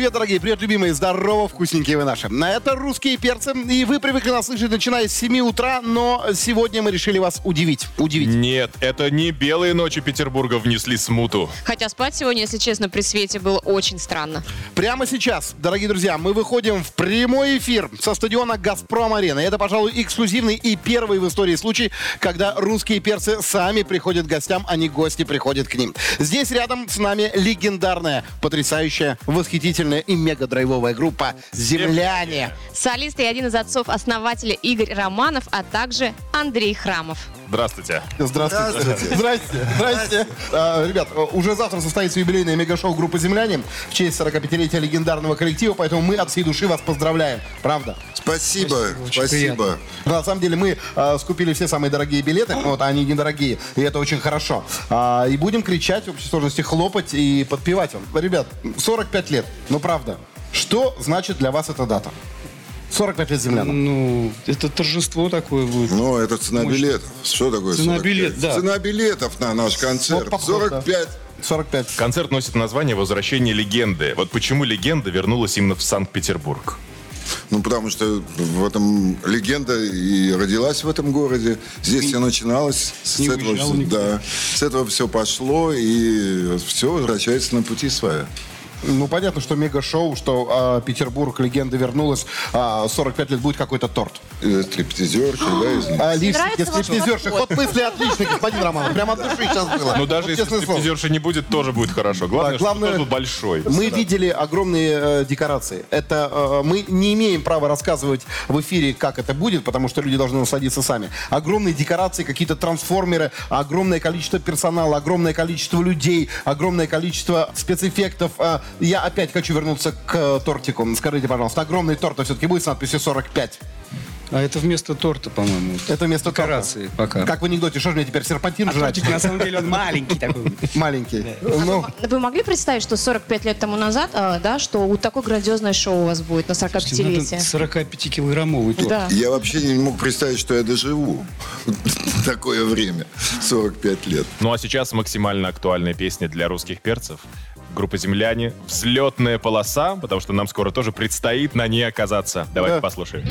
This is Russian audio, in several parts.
Привет, дорогие, привет, любимые, здорово, вкусненькие вы наши. На Это русские перцы, и вы привыкли нас слышать, начиная с 7 утра, но сегодня мы решили вас удивить. Удивить. Нет, это не белые ночи Петербурга внесли смуту. Хотя спать сегодня, если честно, при свете было очень странно. Прямо сейчас, дорогие друзья, мы выходим в прямой эфир со стадиона «Газпром-арена». Это, пожалуй, эксклюзивный и первый в истории случай, когда русские перцы сами приходят к гостям, а не гости приходят к ним. Здесь рядом с нами легендарная, потрясающая, восхитительная и мега-драйвовая группа «Земляне». Солист и один из отцов-основателя Игорь Романов, а также Андрей Храмов. Здравствуйте. Здравствуйте. Здрасте. Здрасте. А, ребят, уже завтра состоится юбилейное мегашоу группы «Земляне» в честь 45-летия легендарного коллектива, поэтому мы от всей души вас поздравляем. Правда? Спасибо, спасибо. На самом деле мы а, скупили все самые дорогие билеты, вот, а они недорогие, и это очень хорошо. А, и будем кричать в общей сложности, хлопать и подпевать вам. Ребят, 45 лет, ну правда. Что значит для вас эта дата? 45 лет землян. Ну, это торжество такое будет. Ну, это цена Мощно. билетов. Что такое Цена 45? билет, да. Цена билетов на наш концерт. Вот поход, 45. 45. Концерт носит название «Возвращение легенды». Вот почему легенда вернулась именно в Санкт-Петербург? Ну, потому что в этом легенда и родилась в этом городе. Здесь все начиналось. С этого, да, с этого все пошло, и все возвращается на пути свои. Ну, понятно, что мега-шоу, что а, Петербург, легенда вернулась, а, 45 лет будет какой-то торт. И Стриптизерши, да, из них. А, лифчики, нравится ваш стриптизерши. подход? Ход мысли отличный, господин Романов. Прямо от души сейчас было. Ну, даже Вот если честное слово. стриптизерши не будет, тоже будет хорошо. Главное, Да, что главное- большой. Мы видели огромные э, декорации. Это э, мы не имеем права рассказывать в эфире, как это будет, потому что люди должны насладиться сами. Огромные декорации, какие-то трансформеры, огромное количество персонала, огромное количество людей, огромное количество спецэффектов. Э, я опять хочу вернуться к э, тортику. Скажите, пожалуйста, огромный торт все-таки будет с надписью 45. А это вместо торта, по-моему. Это вместо торта. Декорации пока. Как в анекдоте, что же мне теперь серпантин А жрать? тортик, на самом деле, он маленький такой. Маленький. Ну, Вы могли представить, что 45 лет тому назад, а, да, что вот такое грандиозное шоу у вас будет на 45-летие? 45-килограммовый торт. Да. Я вообще не мог представить, что я доживу такое время. 45 лет. Ну а сейчас максимально актуальная песня для русских перцев. Группа «Земляне». «Взлетная полоса», потому что нам скоро тоже предстоит на ней оказаться. Давайте Да. послушаем.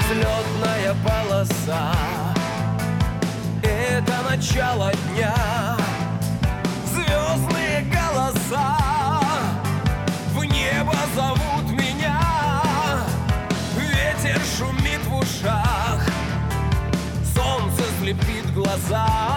Взлетная полоса Это начало дня side.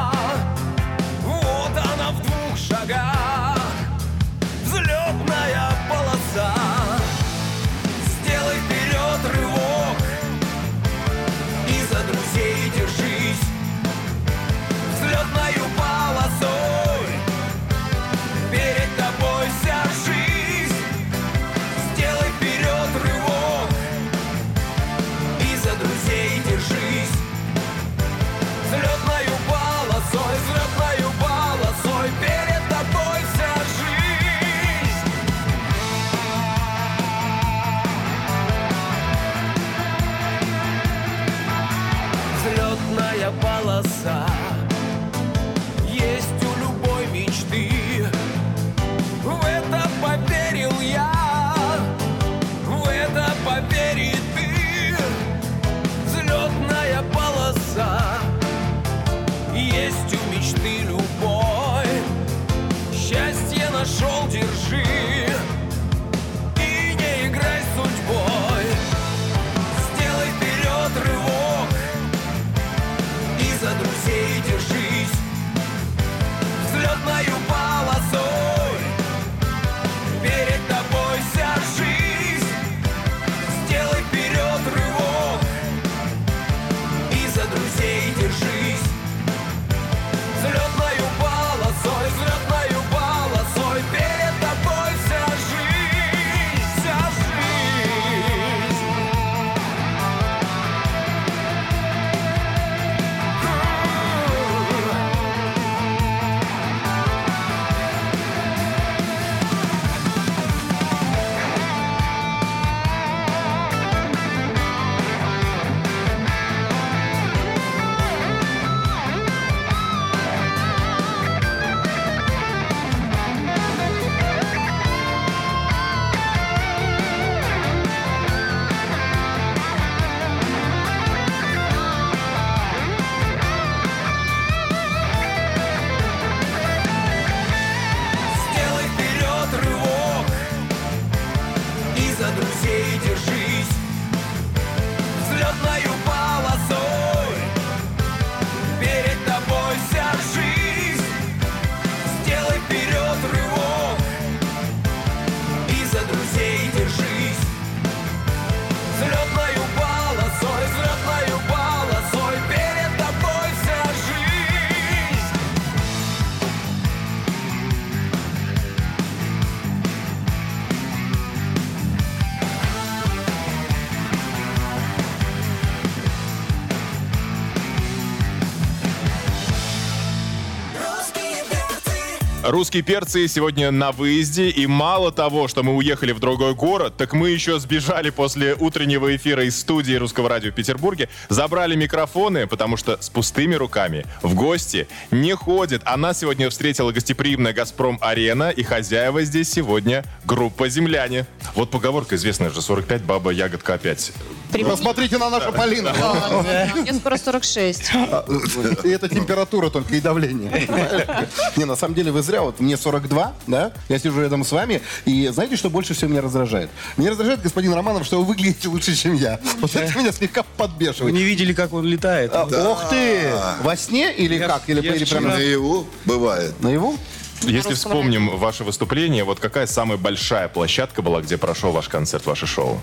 Русские перцы сегодня на выезде, и мало того, что мы уехали в другой город, так мы еще сбежали после утреннего эфира из студии Русского радио в Петербурге, забрали микрофоны, потому что с пустыми руками в гости не ходит. А нас сегодня встретила гостеприимная «Газпром-арена», и хозяева здесь сегодня группа «Земляне». Вот поговорка известная же, 45 баба, ягодка опять. Посмотрите на нашу Полину. Мне скоро 46. И это температура только и давление. Не, на самом деле вы зря. Вот мне 42, да? Я сижу рядом с вами. И знаете, что больше всего меня раздражает? Меня раздражает, господин Романов, что вы выглядите лучше, чем я. Вот это меня слегка Вы подбешивает. не видели, как он летает? А, Ох ты! Во сне или Я- как? Или я или прям Наяву бывает. наяву? Если вспомним ваше выступление, вот какая самая большая площадка была, где прошел ваш концерт, ваше шоу?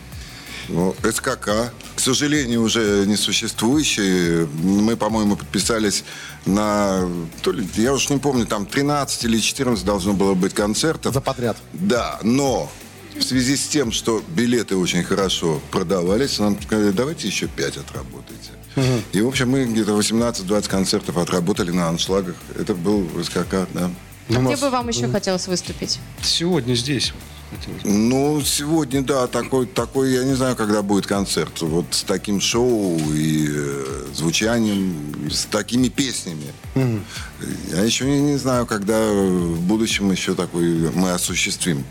Ну, СКК, к сожалению, уже не существующий. Мы, по-моему, подписались на... То ли, я уж не помню, там 13 или 14 должно было быть концертов. За подряд. Да, но в связи с тем, что билеты очень хорошо продавались, нам сказали, давайте еще 5 отработайте. И, в общем, мы где-то 18-20 концертов отработали на аншлагах. Это был СКК, да. У Где нас- бы вам еще хотелось выступить? Сегодня здесь. Это вот. Ну, сегодня, да, такой, такой, я не знаю, когда будет концерт. Вот с таким шоу и э, звучанием, и с такими песнями. Я еще не, не знаю, когда в будущем еще такой мы осуществим.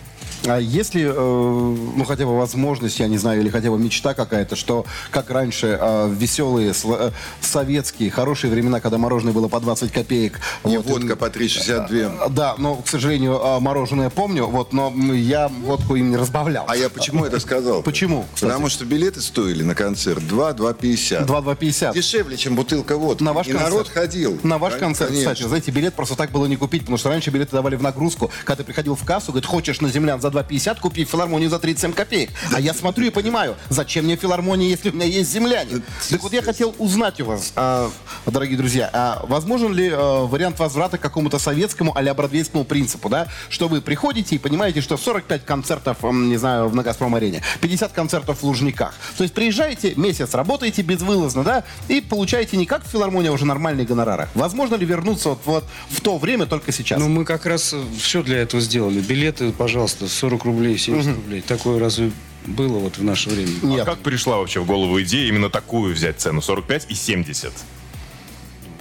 А если, э, ну, хотя бы возможность, я не знаю, или хотя бы мечта какая-то, что, как раньше, э, веселые, сла- э, советские, хорошие времена, когда мороженое было по 20 копеек. И вот, водка им- по 3,62. А, Да, но, к сожалению, а, мороженое помню, вот, но я водку им не разбавлял. А я почему это сказал? Почему, кстати? Потому что билеты стоили на концерт 2-2,50. 2,250. Дешевле, чем бутылка водки. На ваш И концерт. народ ходил. На ваш Кон- концерт, конечно. кстати, знаете, билет просто так было не купить, потому что раньше билеты давали в нагрузку. Когда ты приходил в кассу, говорит, хочешь на землян за 2,50, купи в филармонию за 37 копеек. А я смотрю и понимаю, зачем мне филармония, если у меня есть земляне? Так вот я хотел узнать у вас, а, дорогие друзья, а возможен ли а, вариант возврата к какому-то советскому а-ля бродвейскому принципу, да? Что вы приходите и понимаете, что 45 концертов, не знаю, на Газпром-арене, 50 концертов в Лужниках. То есть приезжаете, месяц работаете безвылазно, да, и получаете не как в филармонии, а уже нормальные гонорары. Возможно ли вернуться вот, вот в то время только сейчас? Ну, мы как раз все для этого сделали. Билеты, пожалуйста, 40 рублей, 70 рублей. Такое разве было вот в наше время? Нет. А как пришла вообще в голову идея именно такую взять цену? 45 и 70?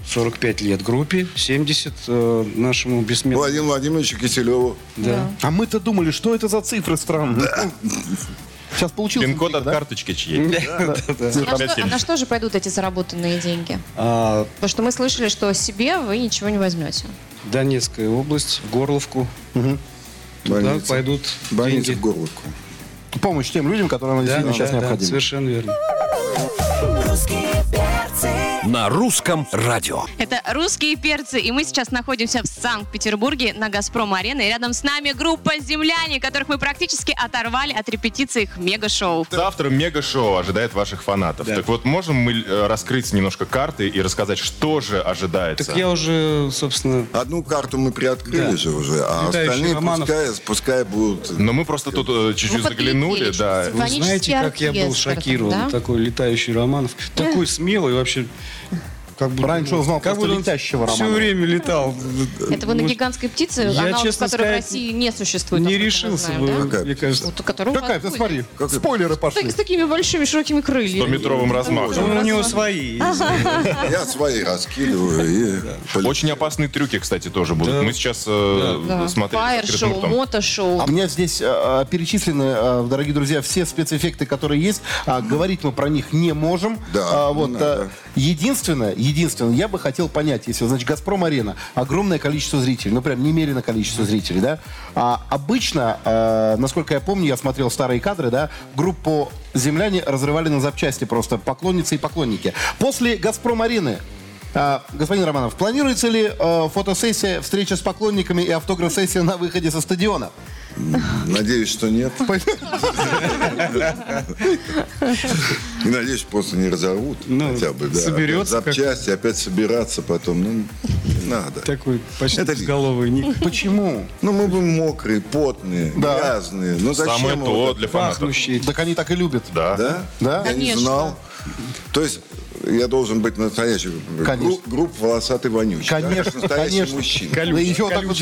45 лет группе, 70 э, нашему бессменному. Владимиру Владимировичу Киселеву. Да. А мы-то думали, что это за цифры странные. Сейчас получился. Пин-код от да? карточки чьей? На что, а 45-70. на что же пойдут эти заработанные деньги? А, Потому что мы слышали, что себе вы ничего не возьмете. Донецкая область, в Горловку. Туда пойдут Больница деньги. в Горловку. Помощь тем людям, которым она Да, действительно да, сейчас да, необходима. совершенно верно. Русские перцы. На русском радио. Это «Русские перцы», и мы сейчас находимся в Санкт-Петербурге на «Газпром-арене». Рядом с нами группа «Земляне», которых мы практически оторвали от репетиции их мега-шоу. Завтра мега-шоу ожидает ваших фанатов. Да. Так вот, можем мы э, раскрыть немножко карты и рассказать, что же ожидается? Так я уже, собственно, Одну карту мы приоткрыли Да. же уже, а Летающий остальные Романов. пускай, пускай будут... Но мы просто тут э, чуть-чуть Вы заглянули, да. вы знаете, как я был шокирован. да? Такой летающий Романов. Такой смелый вообще. Как будто, Раньше узнал как просто будто он летящего Все Романова. время летал. Это вы на гигантской птице, я, честно которой в России не существует. Не решился знаем, бы, да? Мне кажется. Вот, вас Какая, ты смотри, Как спойлеры пошли. с такими большими широкими крыльями. 100-метровым размахом. Ну, у него свои. есть. Я свои раскидываю. Очень опасные трюки, кстати, тоже будут. Мы сейчас э, Да. смотрели с открытым Фаер-шоу, мото-шоу. А у меня здесь э, перечислены, э, дорогие друзья, все спецэффекты, которые есть. А, говорить мы про них не можем. Да, А, надо. единственное, единственное, я бы хотел понять, если, значит, Газпром-арена, огромное количество зрителей, ну прям немерено количество зрителей, да. А обычно, э, насколько я помню, я смотрел старые кадры, да, группу земляне разрывали на запчасти просто поклонницы и поклонники. После Газпром-арены а, господин Романов, планируется ли э, фотосессия, встреча с поклонниками и автограф-сессия на выходе со стадиона? Надеюсь, что нет. И надеюсь, просто не разорвут Ну, хотя бы. Да. соберется запчасти, опять собираться потом. Ну, не надо. Такой почти Это головый ник. Почему? Ну, мы будем мокрые, потные, Да. грязные. Ну, зачем Самое то для фанатов. Пахнущий. Так они так и любят. Да. Да? Да? Я не Конечно. знал. То есть я должен быть настоящий. Конечно. Гру- группа волосатый вонючий. да, Конечно, как настоящий конечно. мужчина. Да еще вот так вот.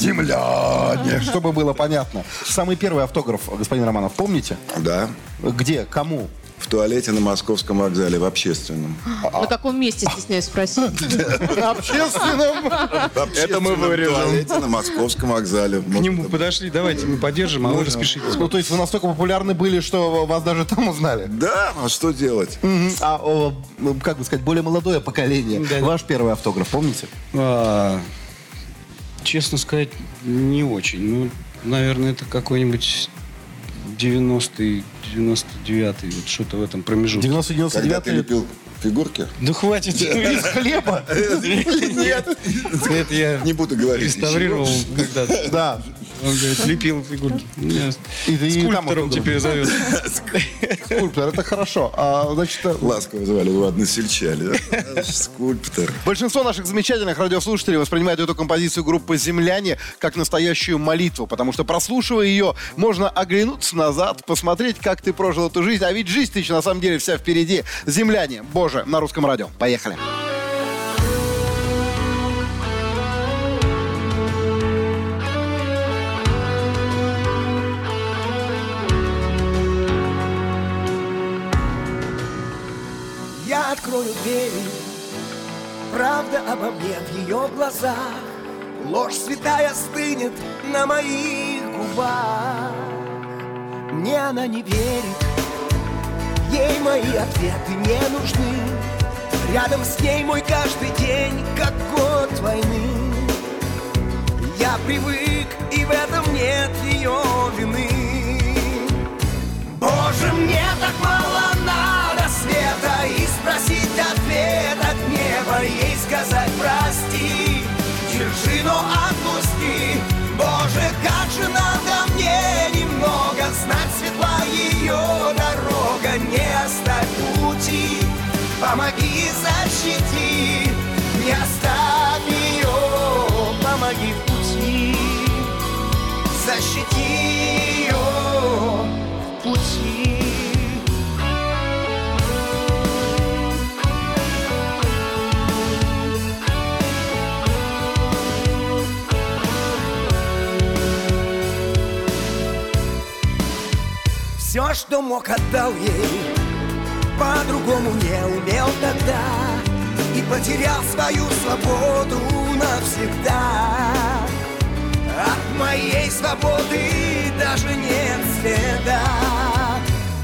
Земляне, чтобы было понятно. Самый первый автограф, господин Романов, помните? Да. Где? Кому? В туалете на московском вокзале, в общественном. На каком месте, стесняюсь спросить? На общественном. В общественном мы вырежем. туалете на московском вокзале. К нему подошли, давайте мы поддержим, а вы распишитесь. Ну, то есть вы настолько популярны были, что вас даже там узнали. Да, а что делать? А, ну, как бы сказать, более молодое поколение. Ваш первый автограф, помните? А, честно сказать, не очень. Ну, наверное, это какой-нибудь 90-й, 99-й, вот что-то в этом промежутке. 90-99 Когда ты лет. лепил фигурки? Да хватит. Из хлеба? Нет. Это я Не буду говорить. реставрировал когда-то. Да. Он говорит, лепил фигурки. И ты скульптором теперь зовет. Скульптор, это хорошо. А, значит, э, Ласково звали его односельчане. да? Скульптор. Большинство наших замечательных радиослушателей воспринимают эту композицию группы «Земляне» как настоящую молитву, потому что, прослушивая ее, можно оглянуться назад, посмотреть, как ты прожил эту жизнь. А ведь жизнь ты на самом деле вся впереди. «Земляне», боже, на русском радио. Поехали. Я правда обо мне в ее глазах. Ложь святая стынет на моих губах. Мне она не верит, ей мои ответы не нужны. Рядом с ней мой каждый день, как год войны. Я привык, и в этом нет ее вины. Боже, мне Помоги, защити Не оставь ее Помоги в пути Защити ее в пути. Все, что мог, отдал ей, по-другому не умел тогда И потерял свою свободу навсегда. От моей свободы даже нет следа.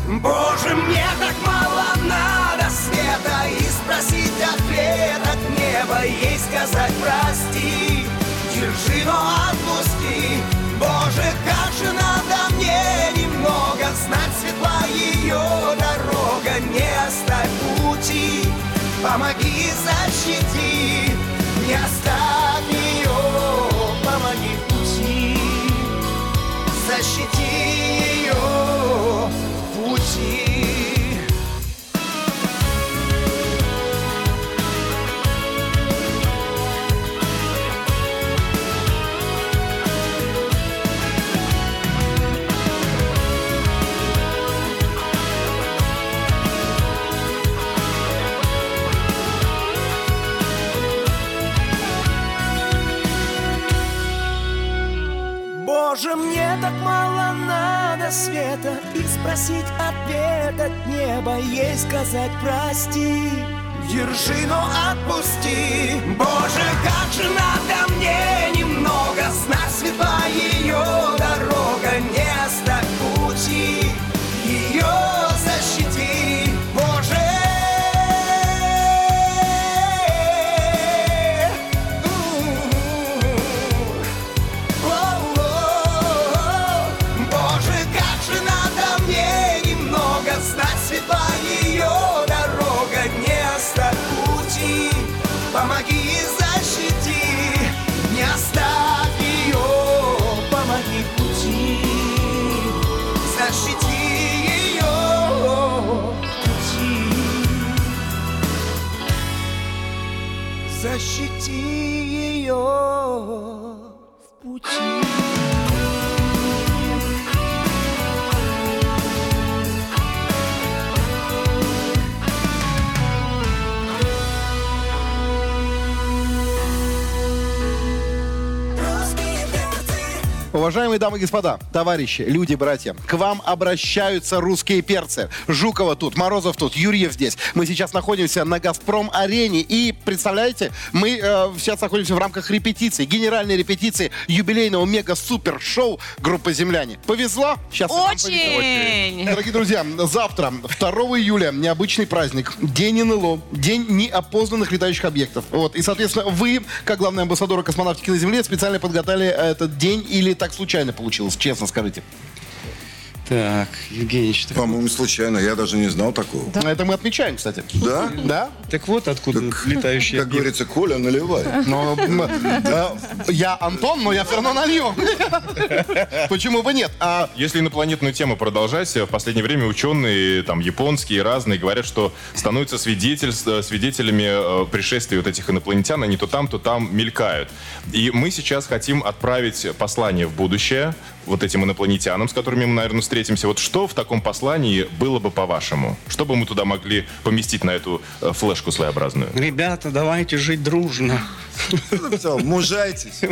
Боже, мне так мало надо света И спросить ответ от неба Ей сказать прости Держи, но Помоги, защити Не оставь Боже, мне так мало надо света И спросить ответ от неба Ей сказать прости Держи, но отпусти. Боже, как же надо мне немного Знать светла защити ее в пути. Уважаемые дамы и господа, товарищи, люди, братья, к вам обращаются русские перцы. Жукова тут, Морозов тут, Юрьев здесь. Мы сейчас находимся на «Газпром-арене». И, представляете, мы э, сейчас находимся в рамках репетиции, генеральной репетиции юбилейного мега-супер-шоу группы «Земляне». Повезло? Сейчас. Очень! Дорогие друзья, завтра, 2 июля, необычный праздник. День НЛО. День неопознанных летающих объектов. Вот. И, соответственно, вы, как главный амбассадор космонавтики на Земле, специально подготовили этот день или так случайно получилось? Честно скажите. Так, Евгеньевич, так, По-моему, случайно. Я даже не знал такого. Это мы отмечаем, кстати. Да? Да? так вот откуда летающие Как говорится, Коля, наливай. Но, э, я Антон, но я все равно налью. Почему бы нет? А, Если инопланетную тему продолжать, в последнее время ученые, там, японские, разные, говорят, что становятся свидетель, свидетелями э, пришествия вот этих инопланетян, они то там, то там мелькают. И мы сейчас хотим отправить послание в будущее вот этим инопланетянам, с которыми мы, наверное, встретимся. Вот что в таком послании было бы по-вашему? Что бы мы туда могли поместить на эту э, флешку своеобразную? Ребята, давайте жить дружно. Написал, Мужайтесь.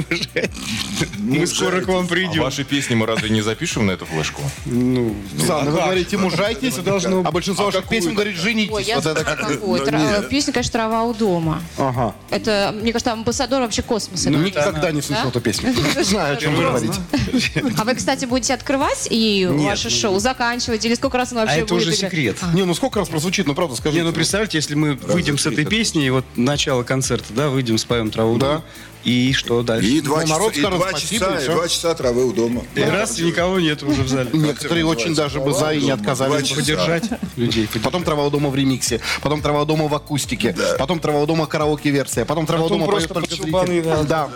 Мы скоро к вам А придем. ваши песни мы разве не запишем на эту флешку? Ну, Сам, вы говорите, мужайтесь, должно а большинство ваших песен говорит, женитесь. Вот это как... Ну. Песня, конечно, «Трава у дома». Ага. Это, мне кажется, амбассадор вообще космоса. Ну, Никогда не слышал эту песню. Знаю, о чем вы говорите. А вы, кстати, будете открывать и ваше шоу, заканчивать? Или сколько раз оно а вообще это будет уже играть? секрет. Не, ну сколько раз прозвучит, ну правда, скажите. Не, ну представьте, если мы выйдем с этой песни, и вот начало концерта, да, выйдем, споем траву. Да. И что дальше? И два Ну, народ часа, и два спасибо, часа, и два часа травы у дома. И раз, и никого нет уже в зале. Некоторые очень даже бы за и не отказались. Поддержать людей. Потом трава у дома в ремиксе, потом трава у дома в акустике, потом трава у дома караоке-версия, потом трава у дома поет просто только зритель. Да.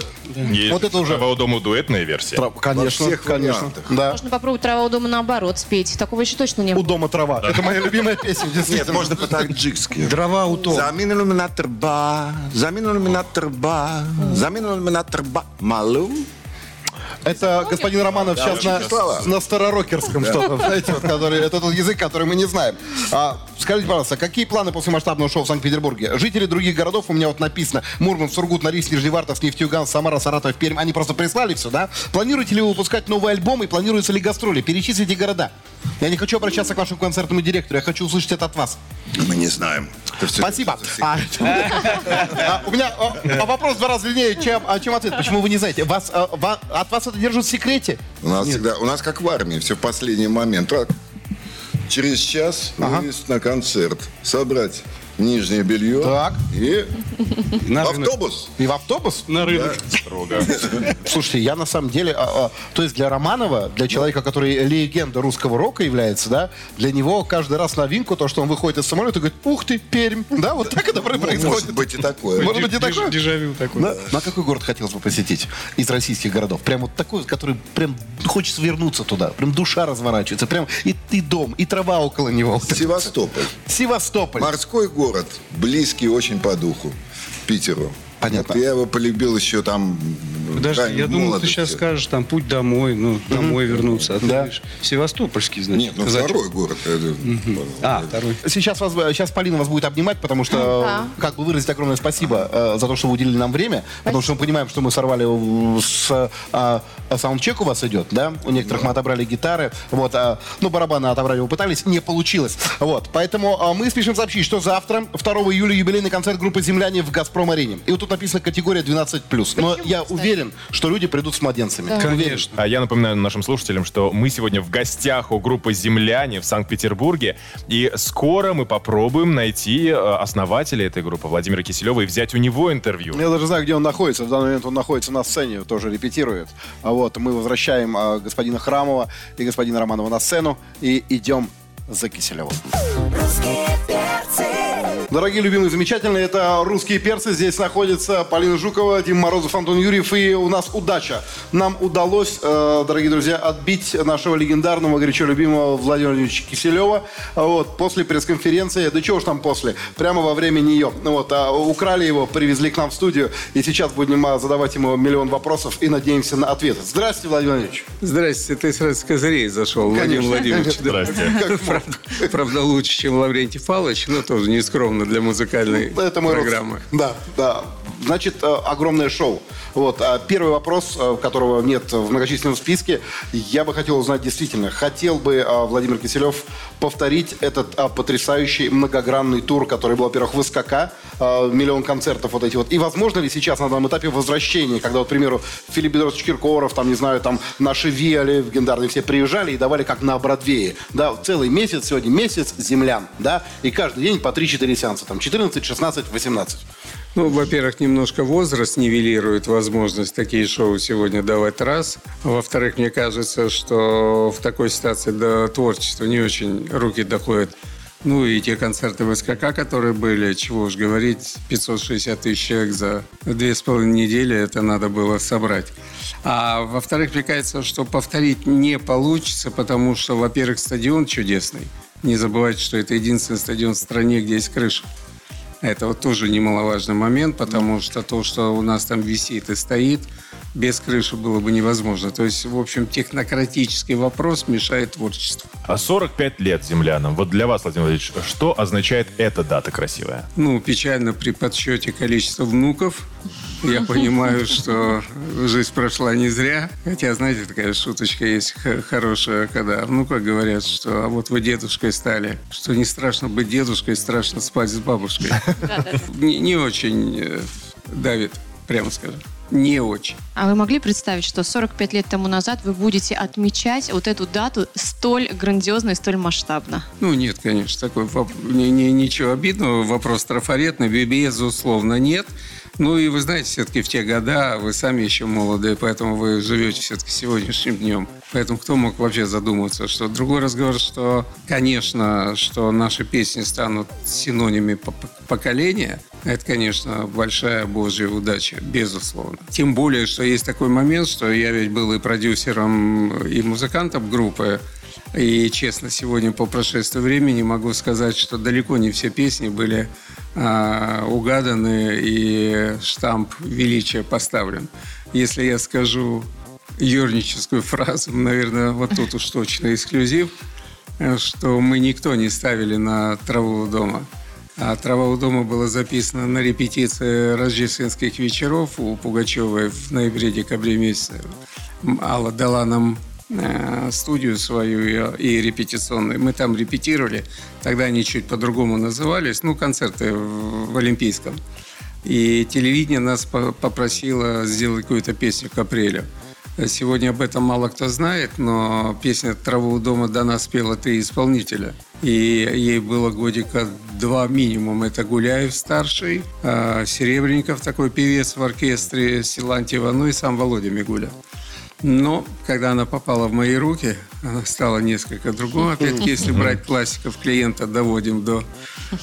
Вот это уже- «Трава у дому» дуэтная версия. Конечно, всех конечно. Можно попробовать «Трава у дома» наоборот спеть. Такого еще точно не У было. дома трава. Это моя любимая песня. Нет, можно по-таджикски. Дрова у Тома. Замин иллюминатор ба, замин иллюминатор ба, замин иллюминатор ба, малу. Это господин Романов сейчас на, на старорокерском что-то, знаете, вот, который, это тот язык, который мы не знаем. А, скажите, пожалуйста, какие планы после масштабного шоу в Санкт-Петербурге? Жители других городов, у меня вот написано, Мурманск, Сургут, Норильск, Нижневартовск, Нефтьюганск, Самара, Саратов, Пермь, они просто прислали все, да? Планируете ли вы выпускать новый альбом и планируются ли гастроли? Перечислите города. Я не хочу обращаться к вашему концертному директору, я хочу услышать это от вас. Мы не знаем. Спасибо. А, а, у меня а, вопрос в два раза длиннее, чем, а, чем ответ. Почему вы не знаете? Вас, а, ва- от вас это держат в секрете? У нас всегда, у нас как в армии, все в последний момент. Так, через час вывести на концерт, собрать нижнее белье Так. и На в рынок. автобус. И в автобус? На рынок. Строго. Слушайте, я на самом деле, а, а, то есть для Романова, для человека, который легенда русского рока является, да, для него каждый раз новинку, то, что он выходит из самолета и говорит, ух ты, Пермь, да, вот так это Ну, происходит. может быть и такое. Может быть, и такое? Дежавю такой. Да? Ну, а какой город хотелось бы посетить из российских городов? Прям вот такой, который прям хочется вернуться туда. Прям душа разворачивается. Прям и, и дом, и трава около него. Севастополь. Севастополь. Морской город, близкий очень по духу Питеру. Понятно. Вот я его полюбил еще там... Подожди, я думал, ты сейчас скажешь, там, путь домой, ну, домой вернуться. А ты Да. говоришь, Севастопольский, значит. Нет, ну казачок. второй город. это- А, второй. Сейчас, вас, сейчас Полина вас будет обнимать, потому что, Да. как бы выразить огромное спасибо э, за то, что вы уделили нам время, потому что мы понимаем, что мы сорвали э, с э, саундчек у вас идет, да, у некоторых мы отобрали гитары, вот, а, ну, барабаны отобрали, вы пытались, не получилось, вот, поэтому э, мы спешим сообщить, что завтра, 2 июля, юбилейный концерт группы «Земляне» в «Газпром-арене», и вот тут написано категория 12+, но я уверен, что люди придут с младенцами, Уверен. Конечно. А я напоминаю нашим слушателям, что мы сегодня в гостях у группы «Земляне» в Санкт-Петербурге. И скоро мы попробуем найти э, основателя этой группы, Владимира Киселева, и взять у него интервью. Я даже знаю, где он находится. В данный момент он находится на сцене, тоже репетирует. А вот мы возвращаем а, господина Храмова и господина Романова на сцену и идем за Киселевым. Дорогие, любимые, замечательные, это «Русские перцы». Здесь находится Полина Жукова, Дима Морозов, Антон Юрьев. И у нас удача. Нам удалось, э, дорогие друзья, отбить нашего легендарного, горячо любимого Владимира Владимировича Киселева. Вот, после пресс-конференции, да чего уж там после, прямо во время нее. Вот, а, украли его, привезли к нам в студию. И сейчас будем а, задавать ему миллион вопросов и надеемся на ответы. Здравствуйте, Владимир Владимирович. Здрасте, ты сразу с козырей зашел, Владимир Владимирович. да. Здрасте. Правда, правда, лучше, чем Лаврентий Павлович, но тоже не скромно для музыкальной Это мой программы. родственник. Да, да. Значит, э, огромное шоу. Вот. А первый вопрос, э, которого нет в многочисленном списке, я бы хотел узнать действительно, хотел бы э, Владимир Киселев повторить этот потрясающий многогранный тур, который был, во-первых, в СКК, миллион концертов вот эти вот. И возможно ли сейчас на данном этапе возвращение, когда, вот, к примеру, Филипп Бедросович Киркоров, там, не знаю, там, наши Виали легендарные все приезжали и давали как на Бродвее. Да, целый месяц, сегодня месяц землян, да, и каждый день по 3-4 сеанса, там, 14, 16, 18. Ну, во-первых, немножко возраст нивелирует возможность такие шоу сегодня давать раз. Во-вторых, мне кажется, что в такой ситуации до творчества не очень руки доходят. Ну и те концерты в СКК, которые были, чего уж говорить, 560 тысяч человек за две с половиной недели, это надо было собрать. А во-вторых, мне кажется, что повторить не получится, потому что, во-первых, стадион чудесный. Не забывайте, что это единственный стадион в стране, где есть крыша. Это вот тоже немаловажный момент, потому что то, что у нас там висит и стоит, без крыши было бы невозможно. То есть, в общем, технократический вопрос мешает творчеству. А 45 лет землянам. Вот для вас, Владимир Владимирович, что означает эта дата красивая? Ну, печально при подсчете количества внуков. Я понимаю, что жизнь прошла не зря. Хотя, знаете, такая шуточка есть хорошая, когда внука говорят, что а вот вы дедушкой стали, что не страшно быть дедушкой, страшно спать с бабушкой. Не очень э, давит, прямо скажем не очень. А вы могли представить, что 45 лет тому назад вы будете отмечать вот эту дату столь грандиозно и столь масштабно? Ну, нет, конечно, такой не, не, ничего обидного. Вопрос трафаретный, безусловно, нет. Ну и вы знаете, все-таки в те года вы сами еще молодые, поэтому вы живете все-таки сегодняшним днем. Поэтому кто мог вообще задуматься, что другой разговор, что, конечно, что наши песни станут синонимами поколения, это, конечно, большая божья удача, безусловно. Тем более, что есть такой момент, что я ведь был и продюсером, и музыкантом группы, и, честно, сегодня по прошествии времени могу сказать, что далеко не все песни были э, угаданы и штамп величия поставлен. Если я скажу юрническую фразу, наверное, вот тут уж точно эксклюзив, что мы никто не ставили на траву у дома. А «Трава у дома» была записана на репетиции рождественских вечеров у Пугачевой в ноябре-декабре месяце. Алла дала нам Э, студию свою и репетиционную. Мы там репетировали. Тогда они чуть по-другому назывались. Ну, концерты в Олимпийском. И телевидение нас попросило сделать какую-то песню к апрелю. Сегодня об этом мало кто знает, но песня «Траву у дома» до нас пела три исполнителя. И ей было годика два минимум. Это Гуляев старший, а Серебренников такой певец в оркестре, Силантьева, ну и сам Володя Мигуля. Но когда она попала в мои руки, она стала несколько другой. Опять-таки, если брать классиков, клиента доводим до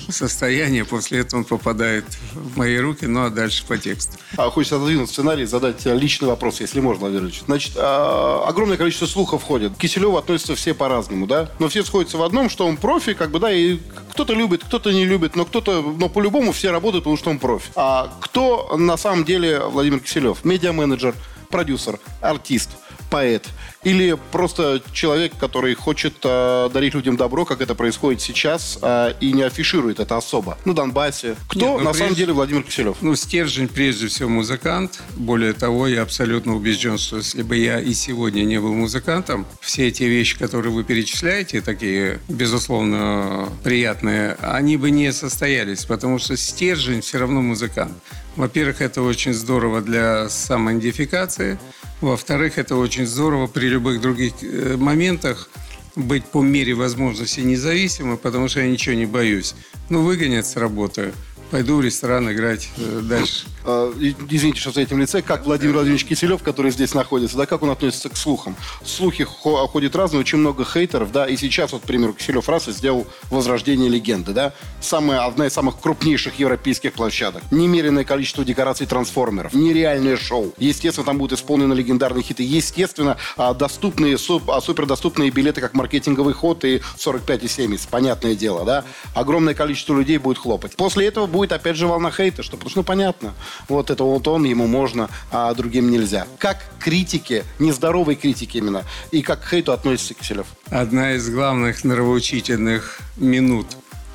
состояния, после этого он попадает в мои руки, ну а дальше по тексту. А хочется отодвинуть сценарий, задать личный вопрос, если можно, Владимир Ильич. Значит, а, огромное количество слухов ходит. К Киселеву относятся все по-разному, да? Но все сходятся в одном, что он профи, как бы, да, и кто-то любит, кто-то не любит, но кто-то, но по-любому все работают, потому что он профи. А кто на самом деле Владимир Киселев? Медиа-менеджер, продюсер, артист, поэт или просто человек, который хочет э, дарить людям добро, как это происходит сейчас, э, и не афиширует это особо. На Донбассе. Кто Нет, ну, на прежде, самом деле Владимир Киселев? Ну, стержень прежде всего музыкант. Более того, я абсолютно убежден, что если бы я и сегодня не был музыкантом, все эти вещи, которые вы перечисляете, такие, безусловно, приятные, они бы не состоялись, потому что стержень все равно музыкант. Во-первых, это очень здорово для самоидентификации. Во-вторых, это очень здорово при любых других э, моментах быть по мере возможности независимым, потому что я ничего не боюсь. Ну, выгонят с работы – пойду в ресторан играть э, дальше. А, извините, что за этим лице, как Владимир Владимирович Киселев, который здесь находится, да, как он относится к слухам? Слухи ходят разные, очень много хейтеров, да, и сейчас, вот, к примеру, Киселев раз и сделал возрождение легенды, да, самая, одна из самых крупнейших европейских площадок, немеренное количество декораций трансформеров, нереальное шоу. Естественно, там будут исполнены легендарные хиты, естественно, а, доступные, а, супердоступные билеты, как маркетинговый ход и 45 и 70, понятное дело, да, огромное количество людей будет хлопать. После этого будет опять же волна хейта, что потому что ну, понятно, вот это вот он, ему можно, а другим нельзя. Как критики, нездоровой критики именно, и как к хейту относится Киселев? Одна из главных нравоучительных минут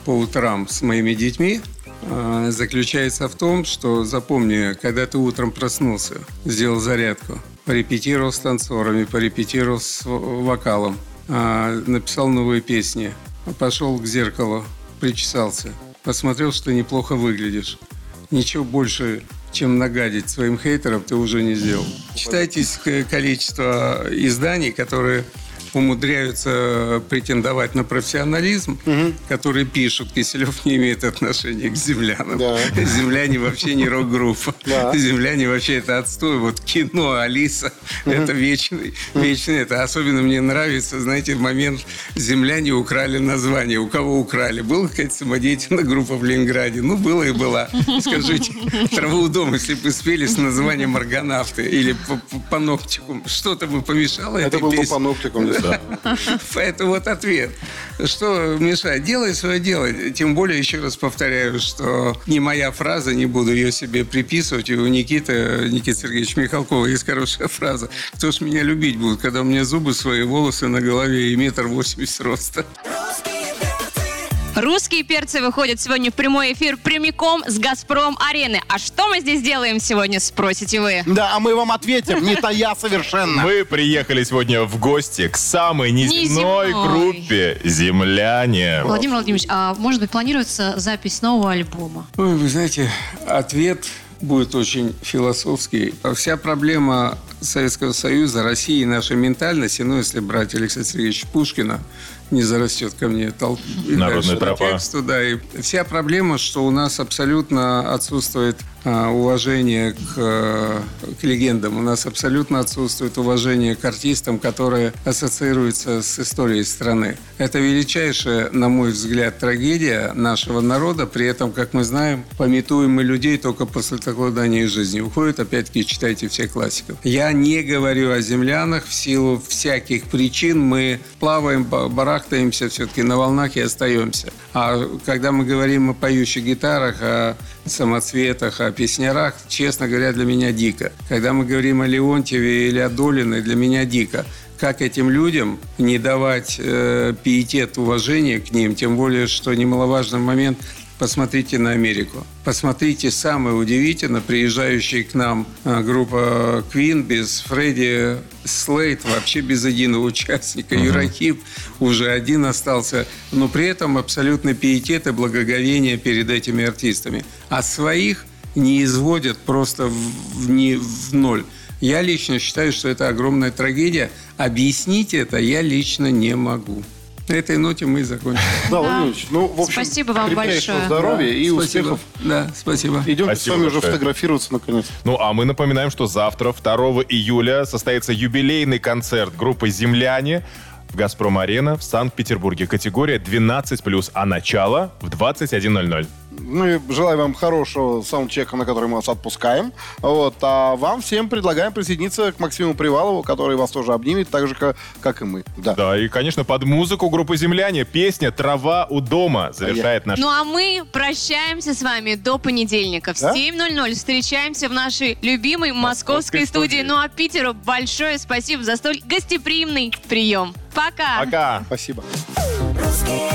по утрам с моими детьми а, заключается в том, что запомни, когда ты утром проснулся, сделал зарядку, порепетировал с танцорами, порепетировал с вокалом, а, написал новые песни, пошел к зеркалу, причесался, посмотрел, что неплохо выглядишь. Ничего больше, чем нагадить своим хейтерам, ты уже не сделал. Читайтесь количество изданий, которые умудряются претендовать на профессионализм, угу. которые пишут, Киселев не имеет отношения к землянам. Да. Земляне вообще не рок-группа. Да. Земляне вообще это отстой. Вот кино Алиса, угу. это вечный, вечный. Это особенно мне нравится, знаете, момент земляне украли название. У кого украли? Была какая-то самодеятельная группа в Ленинграде? Ну, было и была. Скажите, траву у дома, если бы спели с названием «Аргонавты» или «Паноптикум», что-то бы помешало это этой был бы «Паноптикум», да. Поэтому вот ответ. Что мешает? Делай свое дело. Тем более, еще раз повторяю, что не моя фраза, не буду ее себе приписывать. И у Никиты, Никиты Сергеевича Михалкова есть хорошая фраза. Кто ж меня любить будет, когда у меня зубы свои, волосы на голове и метр восемьдесят роста? Русские перцы выходят сегодня в прямой эфир прямиком с «Газпром Арены». А что мы здесь делаем сегодня, спросите вы? Да, а мы вам ответим, не тая совершенно. Мы приехали сегодня в гости к самой неземной, Неземной. группе «Земляне». Владимир Владимирович, а может быть планируется запись нового альбома? Ой, вы знаете, ответ будет очень философский. Вся проблема Советского Союза, России и нашей ментальности, ну, если брать Алексея Сергеевича Пушкина, не зарастет ко мне толп... Народная тропа. Тексту, да, и вся проблема, что у нас абсолютно отсутствует уважение к, э, к легендам. У нас абсолютно отсутствует уважение к артистам, которые ассоциируются с историей страны. Это величайшая, на мой взгляд, трагедия нашего народа. При этом, как мы знаем, пометуем мы людей только после такладания жизни. Уходит, опять-таки, читайте все классиков. Я не говорю о землянах. В силу всяких причин мы плаваем, барахтаемся все-таки на волнах и остаемся. А когда мы говорим о поющих гитарах, о самоцветах, о песнярах, честно говоря, для меня дико. Когда мы говорим о Леонтьеве или о Долиной, для меня дико как этим людям не давать э, пиетет уважения к ним, тем более, что немаловажный момент – посмотрите на Америку. Посмотрите, самое удивительное, приезжающая к нам а, группа Queen без Фредди Слейт, вообще без единого участника. Uh-huh. Юрахип уже один остался, но при этом абсолютно пиетет и благоговение перед этими артистами. А своих не изводят просто в, в, не, в ноль. Я лично считаю, что это огромная трагедия. Объяснить это я лично не могу. На этой ноте мы и закончим. Да, Владимирович, ну, в общем, Спасибо вам большое. здоровья да, и спасибо. успехов. Да, спасибо. Идем Спасибо с вами уже фотографироваться наконец. Ну, а мы напоминаем, что завтра, 2 июля, состоится юбилейный концерт группы «Земляне» в «Газпром-арена» в Санкт-Петербурге. Категория 12+, а начало в 21.00. Мы желаем вам хорошего саундчека, на который мы вас отпускаем. Вот. А вам всем предлагаем присоединиться к Максиму Привалову, который вас тоже обнимет, так же, как, как и мы. Да. Да, и, конечно, под музыку группы «Земляне» песня «Трава у дома» завершает наш... Ну а мы прощаемся с вами до понедельника. В Да? 7.00 встречаемся в нашей любимой московской, Московской студии. студии. Ну а Питеру большое спасибо за столь гостеприимный прием. Пока! Пока! Спасибо. Русские